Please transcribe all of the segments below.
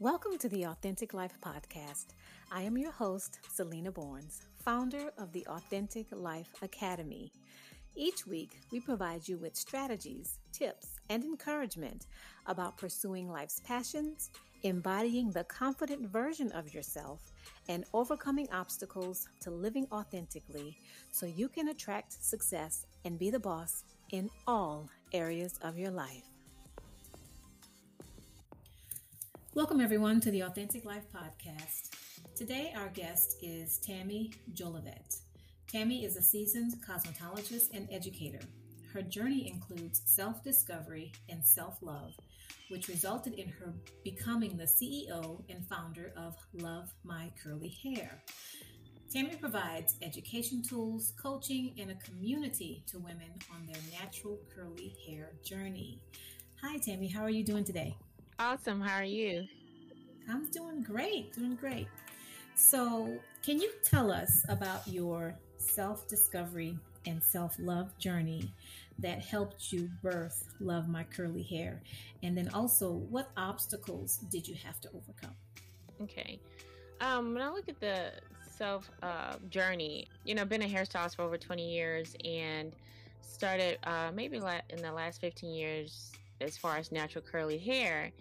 Welcome to the Authentic Life Podcast. I am your host, Selena Barnes, founder of the Authentic Life Academy. Each week, we provide you with strategies, tips, and encouragement about pursuing life's passions, embodying the confident version of yourself, and overcoming obstacles to living authentically so you can attract success and be the boss in all areas of your life. Welcome, everyone, to the Authentic Life Podcast. Today, our guest is Tammy Jolivet. Tammy is a seasoned cosmetologist and educator. Her journey includes self discovery and self love, which resulted in her becoming the CEO and founder of Love My Curly Hair. Tammy provides education tools, coaching, and a community to women on their natural curly hair journey. Hi, Tammy. How are you doing today? Awesome. How are you? I'm doing great, doing great. So, can you tell us about your self discovery and self love journey that helped you birth Love My Curly Hair? And then also, what obstacles did you have to overcome? Okay. Um, when I look at the self uh, journey, you know, I've been a hairstylist for over 20 years and started uh, maybe in the last 15 years as far as natural curly hair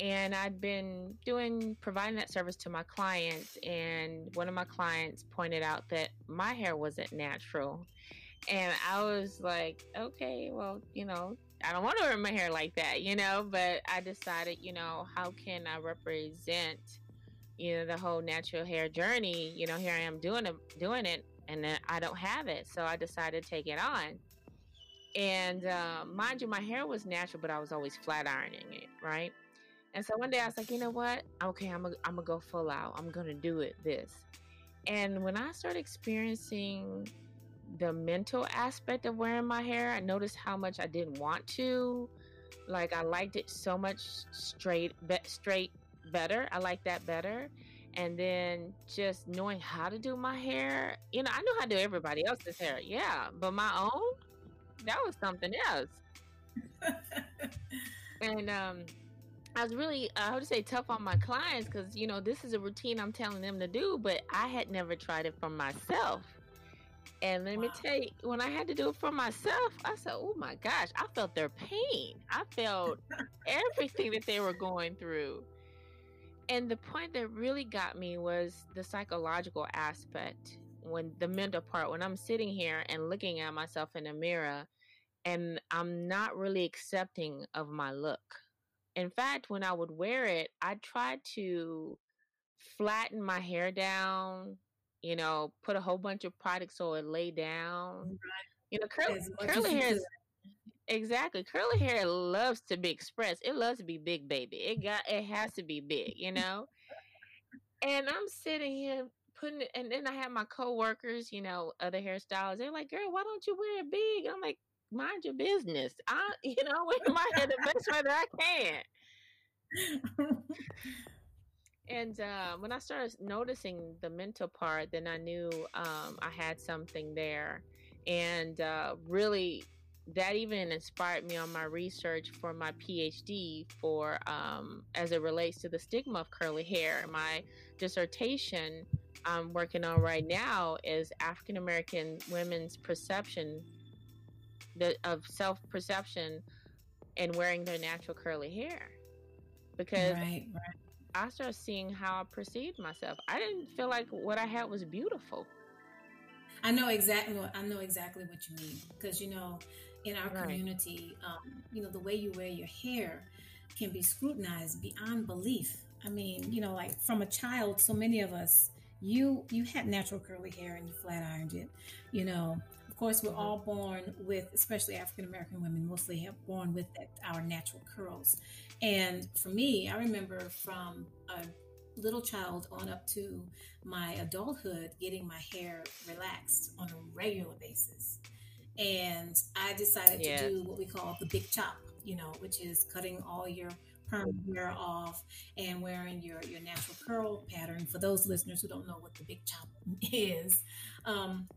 and I'd been doing providing that service to my clients and one of my clients pointed out that my hair wasn't natural. And I was like okay well you know I don't want to wear my hair like that you know but I decided you know how can I represent you know the whole natural hair journey? You know here I am doing it doing it and I don't have it. So I decided to take it on and uh, mind you my hair was natural but I was always flat ironing it right and so one day I was like, you know what? Okay, I'm gonna I'm go full out. I'm gonna do it this. And when I started experiencing the mental aspect of wearing my hair, I noticed how much I didn't want to. Like I liked it so much straight, be, straight better. I like that better. And then just knowing how to do my hair, you know, I know how to do everybody else's hair, yeah, but my own, that was something else. and um, I was really, I would say, tough on my clients because, you know, this is a routine I'm telling them to do, but I had never tried it for myself. And let wow. me tell you, when I had to do it for myself, I said, oh my gosh, I felt their pain. I felt everything that they were going through. And the point that really got me was the psychological aspect when the mental part, when I'm sitting here and looking at myself in the mirror and I'm not really accepting of my look in fact, when I would wear it, I tried to flatten my hair down, you know, put a whole bunch of products so it lay down. Right. You know, curly, curly hair is exactly curly hair loves to be expressed. It loves to be big, baby. It got it has to be big, you know. and I'm sitting here putting it, and then I have my coworkers, you know, other hairstylists. They're like, "Girl, why don't you wear it big?" I'm like, mind your business. I, you know, wear my hair the best way that I can. and uh, when I started noticing the mental part, then I knew um, I had something there. And uh, really, that even inspired me on my research for my PhD for um, as it relates to the stigma of curly hair. My dissertation I'm working on right now is African American women's perception the of self perception and wearing their natural curly hair because right, right. I started seeing how I perceived myself. I didn't feel like what I had was beautiful. I know exactly what I know exactly what you mean because you know in our right. community, um, you know the way you wear your hair can be scrutinized beyond belief. I mean, you know, like from a child, so many of us you you had natural curly hair and you flat ironed it you know. Of course we're mm-hmm. all born with especially african american women mostly have born with that, our natural curls. And for me i remember from a little child on up to my adulthood getting my hair relaxed on a regular basis. And i decided to do what we call the big chop you know which is cutting all your perm hair off and wearing your, your natural curl pattern. For those listeners who don't know what the big chop is, um,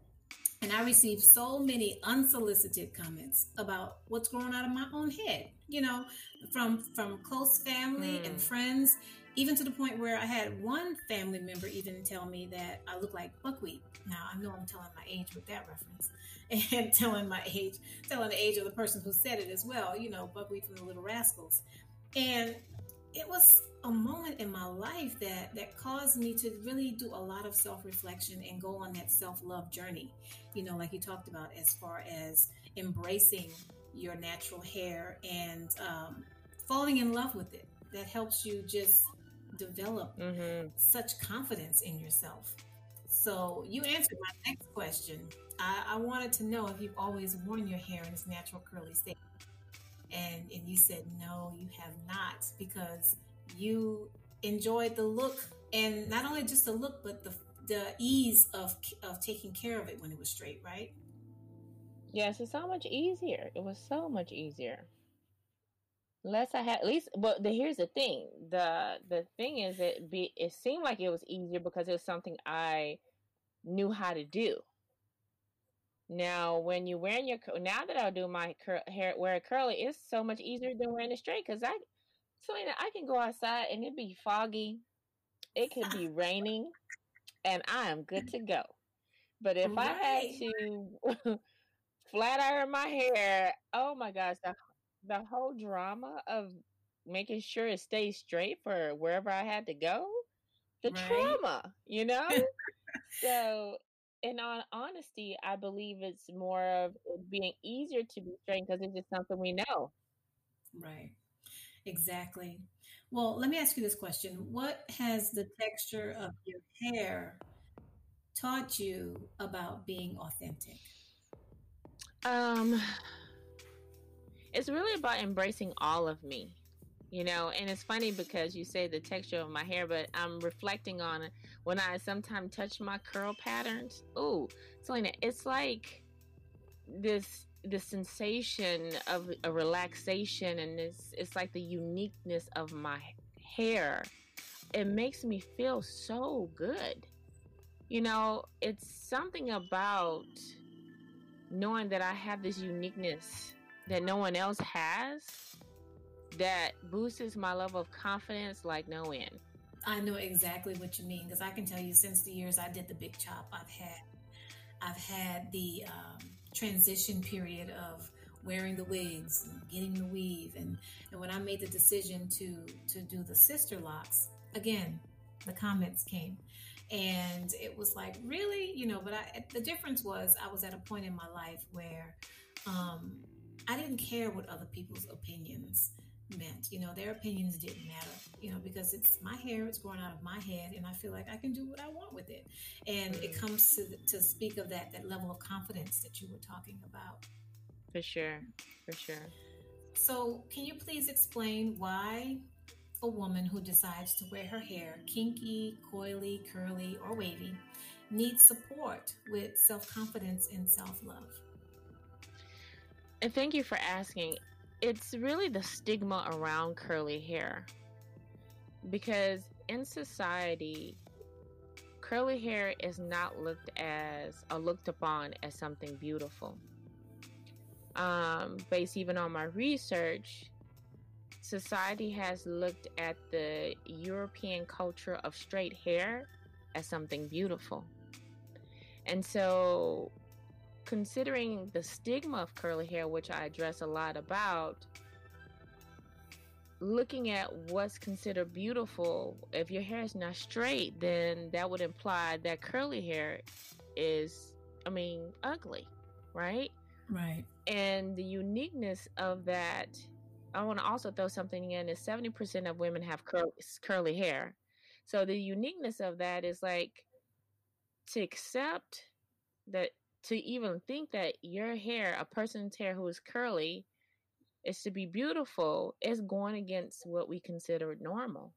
and I received so many unsolicited comments about what's growing out of my own head, you know, from from close family mm. and friends, even to the point where I had one family member even tell me that I look like buckwheat. Now I know I'm telling my age with that reference, and telling my age, telling the age of the person who said it as well. You know, buckwheat from the Little Rascals, and it was a moment in my life that that caused me to really do a lot of self-reflection and go on that self-love journey. You know like you talked about as far as embracing your natural hair and um, falling in love with it. That helps you just develop mm-hmm. such confidence in yourself. So you answered my next question. I, I wanted to know if you've always worn your hair in its natural curly state and and you said no you have not because you enjoyed the look and not only just the look but the the ease of of taking care of it when it was straight right? Yes it's so much easier. It was so much easier. Less i had at least but the, here's the thing. The the thing is it be it seemed like it was easier because it was something i knew how to do now, when you're wearing your now that I do my cur- hair wear a curly, it's so much easier than wearing it straight because I, Selena, I can go outside and it be foggy, it could be raining, and I am good to go. But if right. I had to flat iron my hair, oh my gosh, the the whole drama of making sure it stays straight for wherever I had to go, the right. trauma, you know. so in on honesty, I believe it's more of it being easier to be straight because it's just something we know. Right. Exactly. Well, let me ask you this question. What has the texture of your hair taught you about being authentic? Um it's really about embracing all of me you know and it's funny because you say the texture of my hair but i'm reflecting on it. When i sometimes touch my curl patterns oh selena it's like this the sensation of a relaxation and it's it's like the uniqueness of my hair. It makes me feel so good. You know it's something about knowing that i have this uniqueness that no one else has that boosts my level of confidence like no end. I know exactly what you mean because I can tell you since the years I did the big chop, I've had I've had the um, transition period of wearing the wigs and getting the weave and and when I made the decision to to do the Sisterlocks again the comments came and it was like really you know but I the difference was I was at a point in my life where um, I didn't care what other people's opinions meant. You know, their opinions didn't matter, you know, because it's my hair, it's growing out of my head, and I feel like I can do what I want with it. And mm-hmm. it comes to, to speak of that, that level of confidence that you were talking about. For sure, for sure. So, can you please explain why a woman who decides to wear her hair kinky, coily, curly, or wavy needs support with self confidence and self love? And thank you for asking it's really the stigma around curly hair. Because in society, curly hair is not looked as or looked upon as something beautiful. Um, based even on my research, society has looked at the European culture of straight hair as something beautiful. And so considering the stigma of curly hair, which I address a lot about, looking at what's considered beautiful, if your hair is not straight, then that would imply that curly hair is, I mean, ugly, right? Right. And the uniqueness of that, I want to also throw something in is 70% of women have cur- curly hair. So the uniqueness of that is like to accept that to even think that your hair, a person's hair who is curly, is to be beautiful is going against what we consider normal.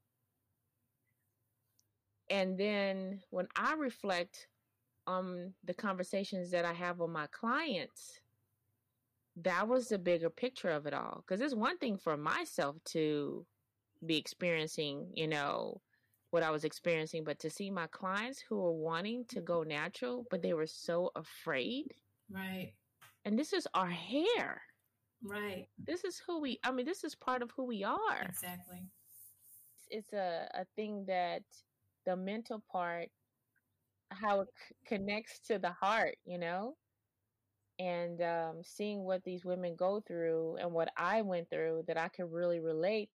And then when I reflect on the conversations that I have with my clients, that was the bigger picture of it all. Because it's one thing for myself to be experiencing, you know, what I was experiencing, but to see my clients who were wanting to go natural, but they were so afraid. Right. And this is our hair. Right. This is who we, I mean, this is part of who we are. Exactly. it's a, a thing that the mental part how it c- connects to the heart you know and um, seeing what these women go through and what i went through that i can really relate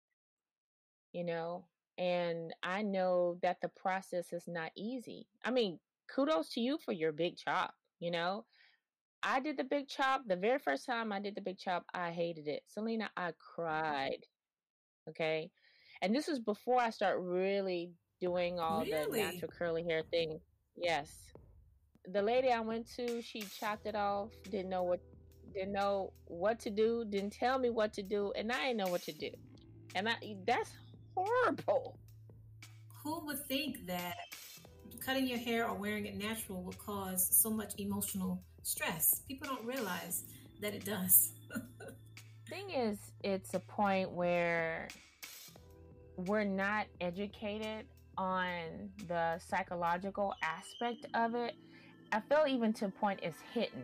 you know and i know that the process is not easy. I mean kudos to you for your big chop you know? I did the big chop the very first time i did the big chop i hated it. Selena i mm-hmm. cried okay? And this was before i start really doing all really? the natural curly hair thing. Yes. The lady i went to she chopped it off didn't know what didn't know what to do didn't tell me what to do and i didn't know what to do. And i that's horrible. Who would think that cutting your hair or wearing it natural will cause so much emotional stress? People don't realize that it does. Thing is it's a point where we're not educated on the psychological aspect of it, I feel even to a point it's hidden.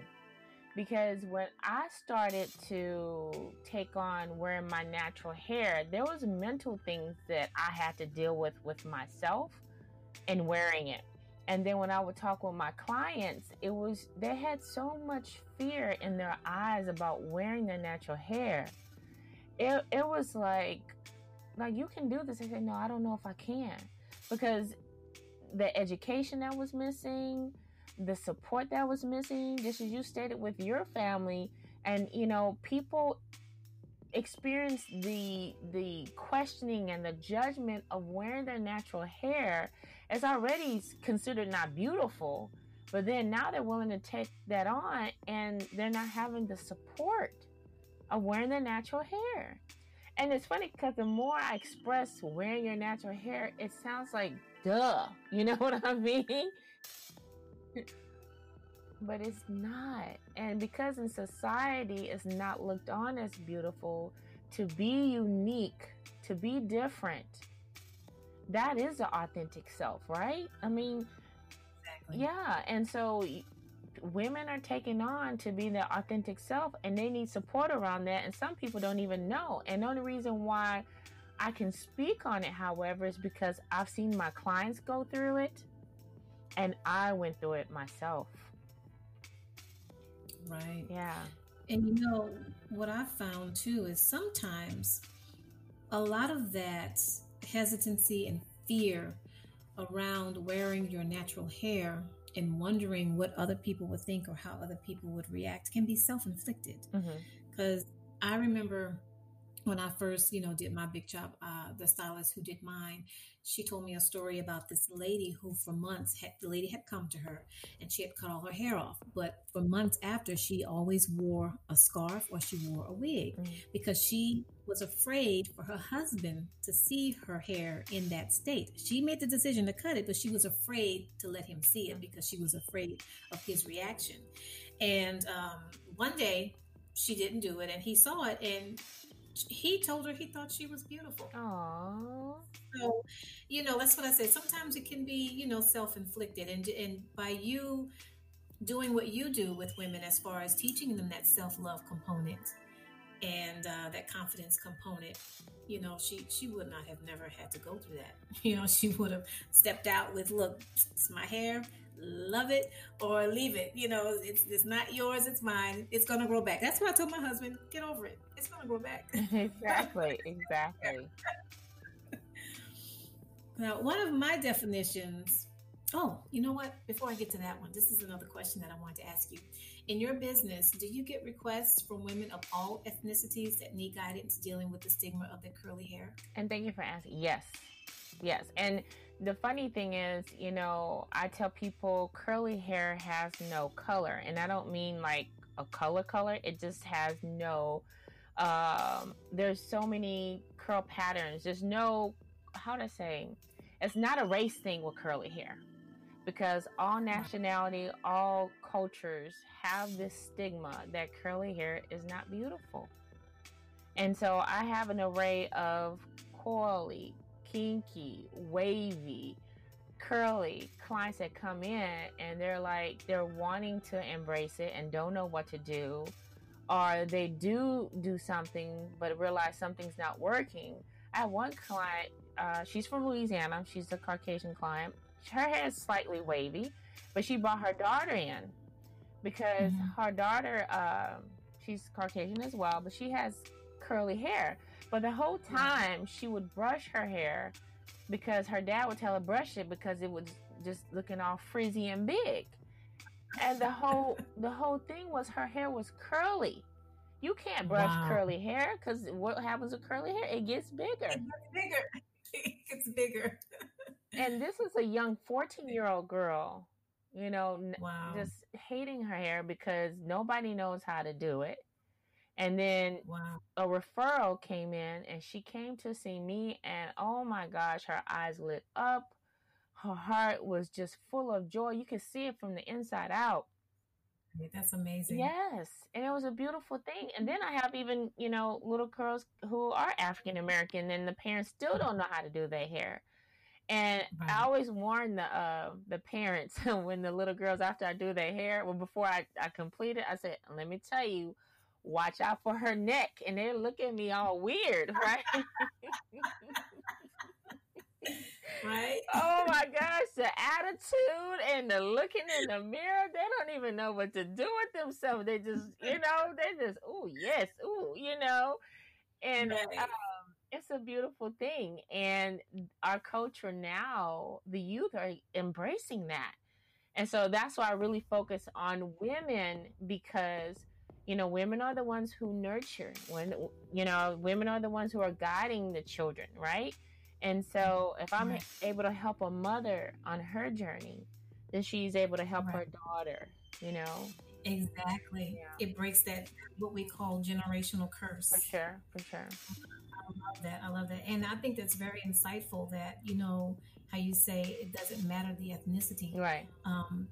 Because when I started to take on wearing my natural hair, there was mental things that I had to deal with with myself and wearing it. And then when I would talk with my clients, it was they had so much fear in their eyes about wearing their natural hair. It it was like like you can do this. I said, no, I don't know if I can because the education that was missing, the support that was missing, just as you stated with your family, and you know, people experience the the questioning and the judgment of wearing their natural hair as already considered not beautiful but then now they're willing to take that on and they're not having the support of wearing their natural hair and it's funny because the more I express wearing your natural hair, it sounds like duh. You know what I mean? But it's not. And because in society it's not looked on as beautiful, to be unique, to be different, that is the authentic self, right? I mean, exactly. yeah. And so women are taking on to be their authentic self and they need support around that and some people don't even know and the only reason why i can speak on it however is because i've seen my clients go through it and i went through it myself. Right. Yeah. And you know what i found too is sometimes a lot of that hesitancy and fear around wearing your natural hair and wondering what other people would think or how other people would react can be self-inflicted. Because mm-hmm. i remember when I first, you know, did my big chop, uh, the stylist who did mine, she told me a story about this lady who, for months, had the lady had come to her and she had cut all her hair off. But for months after, she always wore a scarf or she wore a wig mm. because she was afraid for her husband to see her hair in that state. She made the decision to cut it, but she was afraid to let him see it because she was afraid of his reaction. And um, one day, she didn't do it, and he saw it, and he told her he thought she was beautiful. Aww. So, you know, that's what I say. Sometimes it can be, you know, self-inflicted, and and by you doing what you do with women, as far as teaching them that self-love component and uh, that confidence component, you know, she she would not have never had to go through that. You know, she would have stepped out with, "Look, it's my hair love it or leave it. You know, it's it's not yours, it's mine. It's gonna grow back. That's what I told my husband. Get over it. It's gonna grow back. exactly, exactly. now, one of my definitions. Oh, you know what? Before I get to that one, this is another question that I wanted to ask you. In your business, do you get requests from women of all ethnicities that need guidance dealing with the stigma of their curly hair? And thank you for asking. Yes. Yes. And the funny thing is, you know, I tell people curly hair has no color, and I don't mean like a color color. It just has no. Um, there's so many curl patterns. There's no, how to say, it's not a race thing with curly hair, because all nationality, all cultures have this stigma that curly hair is not beautiful. And so I have an array of coily, kinky, wavy, curly clients that come in and they're like they're wanting to embrace it and don't know what to do or they do do something but realize something's not working I have one client. Uh, she's from Louisiana. She's a Caucasian client. Her hair is slightly wavy, but she brought her daughter in because mm-hmm. her daughter, um, she's Caucasian as well, but she has curly hair. But the whole time she would brush her hair because her dad would tell her brush it because it was just looking all frizzy and big. And the whole the whole thing was her hair was curly. You can't brush wow. curly hair because what happens with curly hair? It gets bigger. It gets bigger. it gets bigger. and this is a young 14 year old girl, you know, wow. just hating her hair because nobody knows how to do it. And then wow. a referral came in and she came to see me and oh my gosh, her eyes lit up. Her heart was just full of joy. You could see it from the inside out. That's amazing. Yes. And it was a beautiful thing. And then I have even, you know, little girls who are African American and the parents still don't know how to do their hair. And right. I always warn the uh, the parents when the little girls after I do their hair, well before I, I complete it, I said, let me tell you, watch out for her neck. And they look at me all weird, right? right? Oh my gosh, the attitude and the looking in the mirror, they don't even know what to do with themselves. They just, you know, they just, oh, yes, oh, you know. And right. um, it's a beautiful thing. And our culture now, the youth are embracing that. And so that's why I really focus on women because you know women are the ones who nurture when you know women are the ones who are guiding the children right and so if i'm able to help a mother on her journey then she's able to help right. her daughter you know exactly yeah. it breaks that what we call generational curse for sure for sure i love that i love that and i think that's very insightful that you know how you say it doesn't matter the ethnicity right um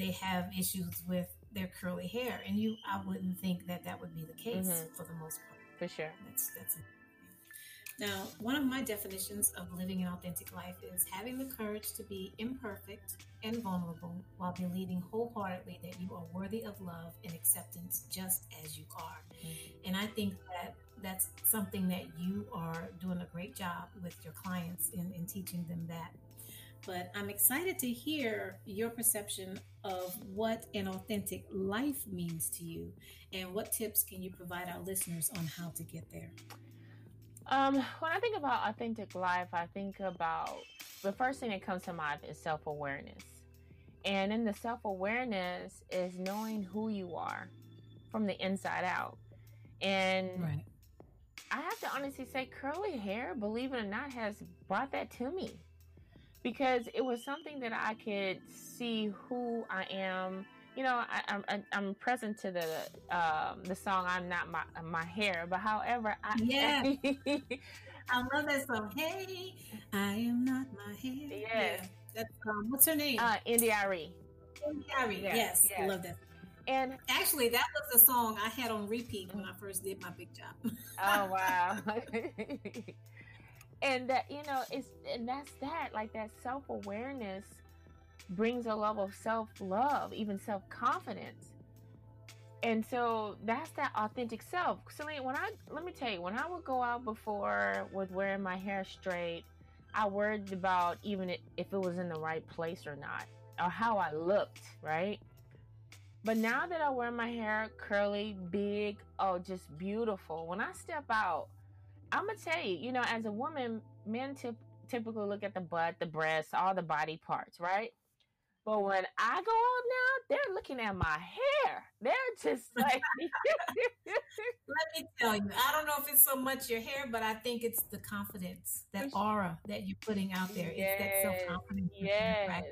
they have issues with their curly hair, and you, I wouldn't think that that would be the case mm-hmm. for the most part. For sure, that's that's. Now, one of my definitions of living an authentic life is having the courage to be imperfect and vulnerable while believing wholeheartedly that you are worthy of love and acceptance just as you are. Mm-hmm. And I think that that's something that you are doing a great job with your clients in, in teaching them that but I'm excited to hear your perception of what an authentic life means to you and what tips can you provide our listeners on how to get there? Um, when I think about authentic life, I think about the first thing that comes to mind is self awareness. And in the self awareness is knowing who you are from the inside out. And right. I have to honestly say, curly hair, believe it or not, has brought that to me because it was something that I could see who I am. You know, I, am I'm, I'm present to the um, the song "I'm Not My My Hair," but however, I yeah, I love that song. Hey, I am not my hair. Yes, yeah. that's um, what's her name? Uh, India.Arie. India.Arie. Yes, yes, yes. I love that. And actually, that was the song I had on repeat when I first did my big chop. oh wow! and that you know it's and that's that like that self-awareness brings a level of self-love even self-confidence and so that's that authentic self Celine, when I let me tell you, when I would go out before with wearing my hair straight, I worried about even if it was in the right place or not, or how I looked, right? But now that I wear my hair curly, big, oh, just beautiful. When I step out, I'm gonna tell you, you know, as a woman, men tip, typically look at the butt, the breasts, all the body parts, right? But when I go out now, they're looking at my hair. They're just like. Let me tell you, I don't know if it's so much your hair, but I think it's the confidence, that aura that you're putting out there. Yes. It's that self confidence. Yes.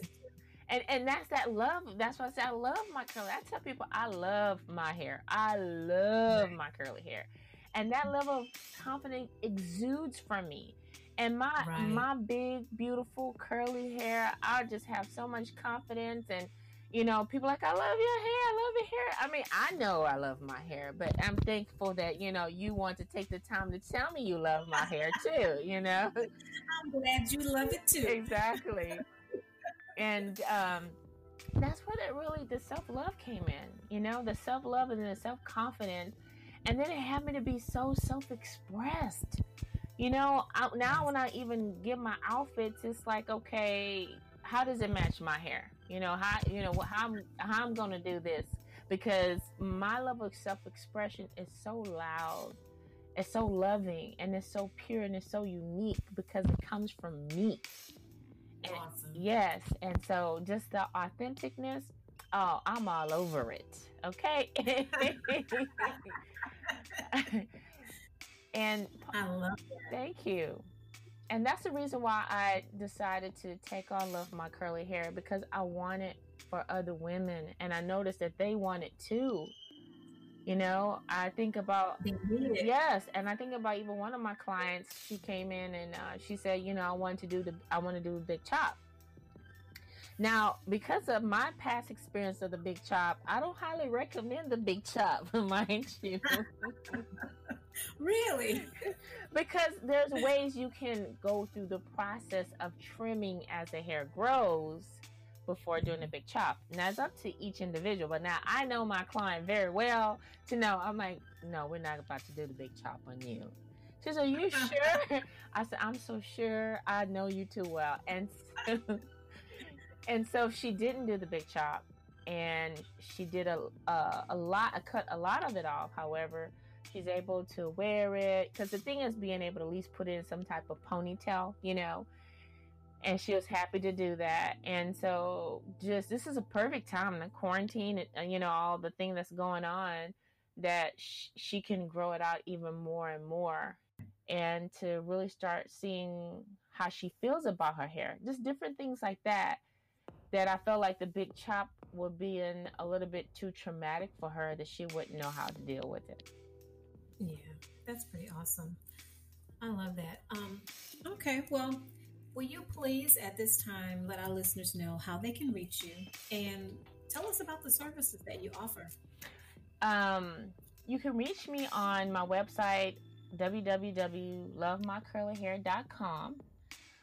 And and that's that love. That's why I say I love my curly. I tell people I love my hair. I love my curly hair and that level of confidence exudes from me. And my right. my big beautiful curly hair i just have so much confidence. And you know people like i love your hair. I love your hair. I mean i know i love my hair but i'm thankful that you know you want to take the time to tell me you love my hair too you know? I'm glad you love it too. Exactly. And um that's where that really the self-love came in you know? The self-love and the self-confidence and then it me to be so self expressed. you know, I, now when I even get my outfits, it's like, okay, how does it match my hair? You know, how you know how I'm how I'm gonna do this because my level of self expression is so loud, it's so loving, and it's so pure and it's so unique because it comes from me. And, awesome. Yes, and so just the authenticness. Oh, I'm all over it. Okay. and I love that. Thank you. And that's the reason why I decided to take all of My Curly Hair because I wanted for other women and I noticed that they want it too. You know, I think about yes, and I think about even one of my clients. She came in and uh, she said, you know, I want to do the I want to do a big chop. Now, because of my past experience of the big chop, I don't highly recommend the big chop, mind you. really? because there's ways you can go through the process of trimming as the hair grows before doing a mm-hmm. big chop. Now it's up to each individual, but now I know my client very well to know I'm like, no, we're not about to do the big chop on you. She said, Are you sure? I said, I'm so sure I know you too well. And so, and so she didn't do the big chop and she did a, a, a lot, I cut a lot of it off. However, she's able to wear it because the thing is being able to at least put in some type of ponytail, you know, and she was happy to do that. And so, just this is a perfect time the quarantine, uh, you know, all the thing that's going on, that sh- she can grow it out even more and more, and to really start seeing how she feels about her hair, just different things like that. That I felt like the big chop would be in a little bit too traumatic for her that she wouldn't know how to deal with it. Yeah, that's pretty awesome. I love that. Um, okay, well, Will you please at this time let our listeners know how they can reach you and tell us about the services that you offer? Um, you can reach me on my website, www.lovemycurlyhair.com.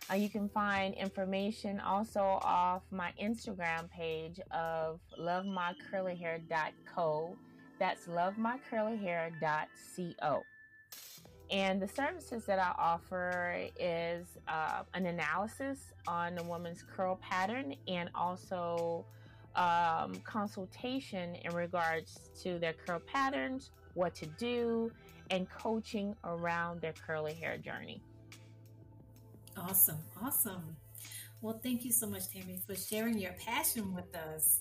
Uh, you can find information also off my Instagram page of lovemycurlyhair.co. That's lovemycurlyhair.co. And the services that I offer is uh, an analysis on a woman's curl pattern and also um, consultation in regards to their curl patterns, what to do, and coaching around their curly hair journey. Awesome. Awesome. Well, thank you so much, Tammy, for sharing your passion with us.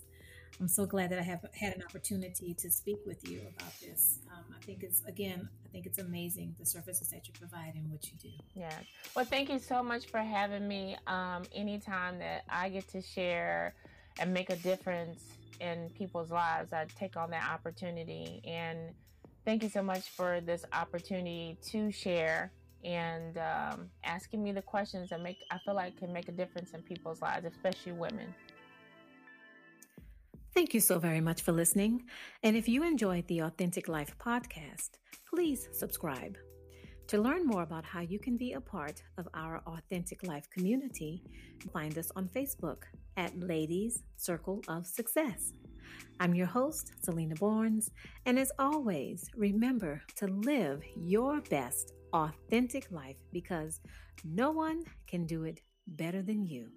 I'm so glad that I have had an opportunity to speak with you about this. Um, I think it's again, I think it's amazing the services that you provide and what you do. Yeah. Well, thank you so much for having me. Um, anytime that I get to share and make a difference in people's lives, I take on that opportunity. And thank you so much for this opportunity to share and um, asking me the questions that make I feel like can make a difference in people's lives, especially women. Thank you so very much for listening. And if you enjoyed the Authentic Life podcast, please subscribe. To learn more about how you can be a part of our Authentic Life community, find us on Facebook at Ladies Circle of Success. I'm your host, Selena Barnes, and as always, remember to live your best authentic life because no one can do it better than you.